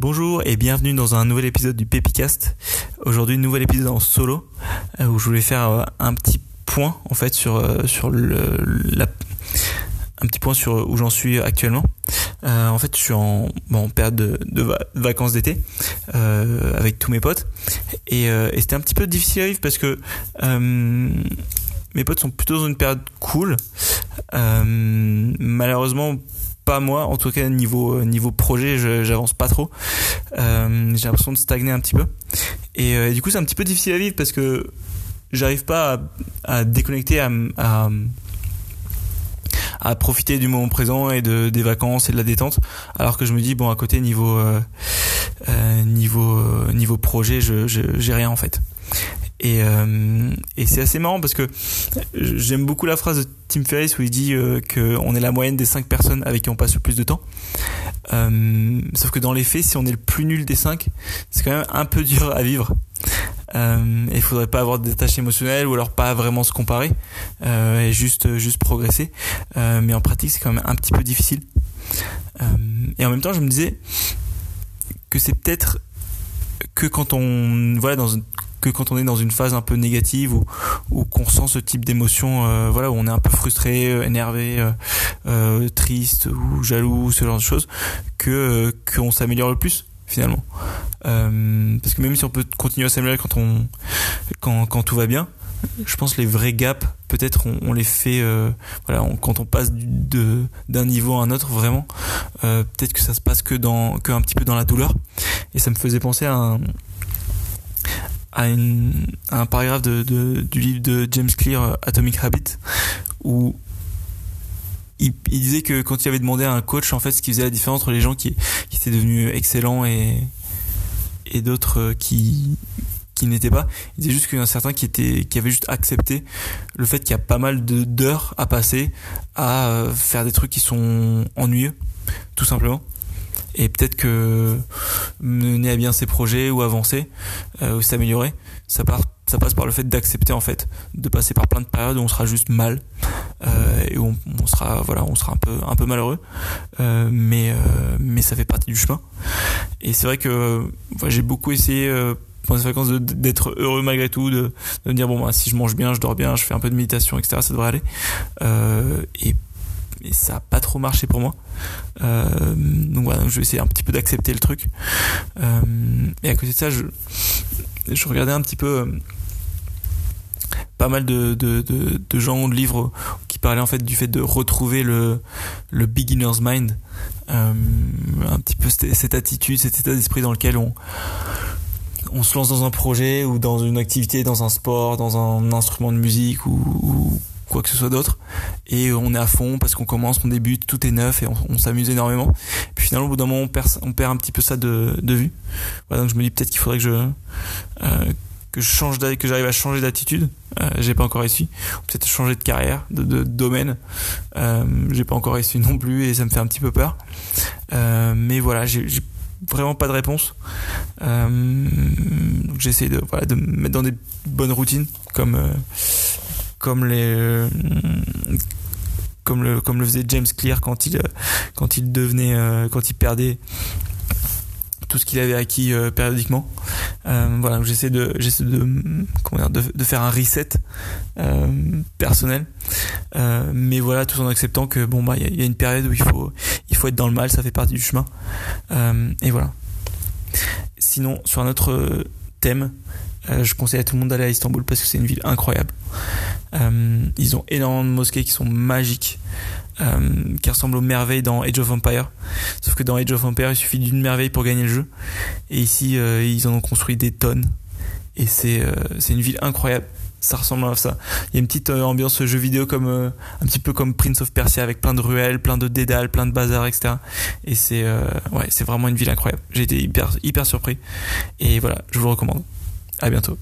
Bonjour et bienvenue dans un nouvel épisode du Pepicast. Aujourd'hui, nouvel épisode en solo euh, où je voulais faire euh, un petit point en fait sur euh, le un petit point sur où j'en suis actuellement. En fait, je suis en, période de, vacances d'été avec tous mes potes et c'était un petit peu difficile à vivre parce que mes potes sont plutôt dans une période cool. malheureusement, pas moi, en tout cas niveau euh, niveau projet, j'avance pas trop. Euh, j'ai l'impression de stagner un petit peu. Euh, et, du coup, c'est un petit peu difficile à vivre parce que j'arrive pas à, déconnecter, à, à, profiter du moment présent et de des vacances et de la détente. Alors que je me dis bon, à côté niveau niveau niveau projet, je j'ai rien en fait. Et, euh, et c'est assez marrant parce que j'aime beaucoup la phrase de Tim Ferriss où il dit euh, qu'on est la moyenne des 5 personnes avec qui on passe le plus de temps. Euh, sauf que dans les faits, si on est le plus nul des 5, c'est quand même un peu dur à vivre. Euh, il faudrait pas avoir des tâches émotionnelles ou alors pas vraiment se comparer euh, et juste juste progresser. Euh, mais en pratique, c'est quand même un petit peu difficile. Euh, et en même temps, je me disais que c'est peut-être que quand on voilà dans une que quand on est dans une phase un peu négative ou, qu'on sent ce type d'émotion, euh, voilà, où on est un peu frustré, euh, énervé, euh, triste ou jaloux, ce genre de choses, que qu'on s'améliore le plus finalement. Parce que même si on peut continuer à s'améliorer quand on quand, tout va bien, je pense les vrais gaps peut-être on, les fait voilà quand on passe d'un niveau à un autre vraiment peut-être que ça se passe que dans que un petit peu dans la douleur et ça me faisait penser à un, à, un paragraphe de, du livre de James Clear, euh, Atomic Habit, où il, disait que quand il avait demandé à un coach en fait ce qui faisait la différence entre les gens qui, qui étaient devenus excellents et, et d'autres euh, qui qui n'étaient pas, il disait juste qu'il y en a certains qui étaient qui avaient juste accepté le fait qu'il y a pas mal d'heures à passer à euh, faire des trucs qui sont ennuyeux tout simplement et peut-être que mener à bien ses projets ou avancer euh, ou s'améliorer ça part ça passe par le fait d'accepter en fait de passer par plein de périodes où on sera juste mal euh, et où on, sera voilà on sera un peu un peu malheureux. Euh, mais euh, mais ça fait partie du chemin. Et c'est vrai que voilà, j'ai beaucoup essayé euh, pendant ces vacances d'être heureux malgré tout de, de me dire bon bah, si je mange bien je dors bien je fais un peu de méditation etc ça devrait aller. Euh, et mais ça a pas trop marché pour moi. Euh, donc voilà, je vais essayer un petit peu d'accepter le truc. Euh, et à côté de ça, je, je regardais un petit peu euh, pas mal de, de, de, de, gens, de livres qui parlaient en fait du fait de retrouver le, le beginner's mind. Un petit peu cette, attitude, cet état d'esprit dans lequel on, on se lance dans un projet ou dans une activité, dans un sport, dans un instrument de musique ou quoi que ce soit d'autre. Et on est à fond parce qu'on commence on débute tout est neuf et on, s'amuse énormément. Puis finalement au bout d'un moment on perd, un petit peu ça de, vue. Voilà donc je me dis peut-être qu'il faudrait que je euh, que je change que j'arrive à changer d'attitude. Euh, j'ai pas encore réussi. Peut-être changer de carrière de domaine. Euh, j'ai pas encore réussi non plus et ça me fait un petit peu peur. Euh, mais voilà j'ai vraiment pas de réponse. Euh, j'essaie de voilà de me mettre dans des bonnes routines comme euh, comme les euh, comme le comme le faisait James Clear quand il quand il devenait euh, quand il perdait tout ce qu'il avait acquis euh, périodiquement. Euh, voilà, j'essaie de j'essaie de comment dire de, faire un reset euh, personnel, euh, mais voilà tout en acceptant que bon bah il y, y, a une période où il faut il faut être dans le mal, ça fait partie du chemin. et voilà. Sinon sur un autre thème, euh, je conseille à tout le monde d'aller à Istanbul parce que c'est une ville incroyable. Euh, ils ont énormément de mosquées qui sont magiques, euh, qui ressemblent aux merveilles dans Age of Empire. Sauf que dans Age of Empire, il suffit d'une merveille pour gagner le jeu. Et ici, ils en ont construit des tonnes. Et c'est c'est une ville incroyable. Ça ressemble à ça. Il y a une petite euh, ambiance jeu vidéo comme un petit peu comme Prince of Persia avec plein de ruelles, plein de dédales, plein de bazar, etc. Et c'est ouais, c'est vraiment une ville incroyable. J'ai été hyper hyper surpris. Et voilà, je vous le recommande. À bientôt.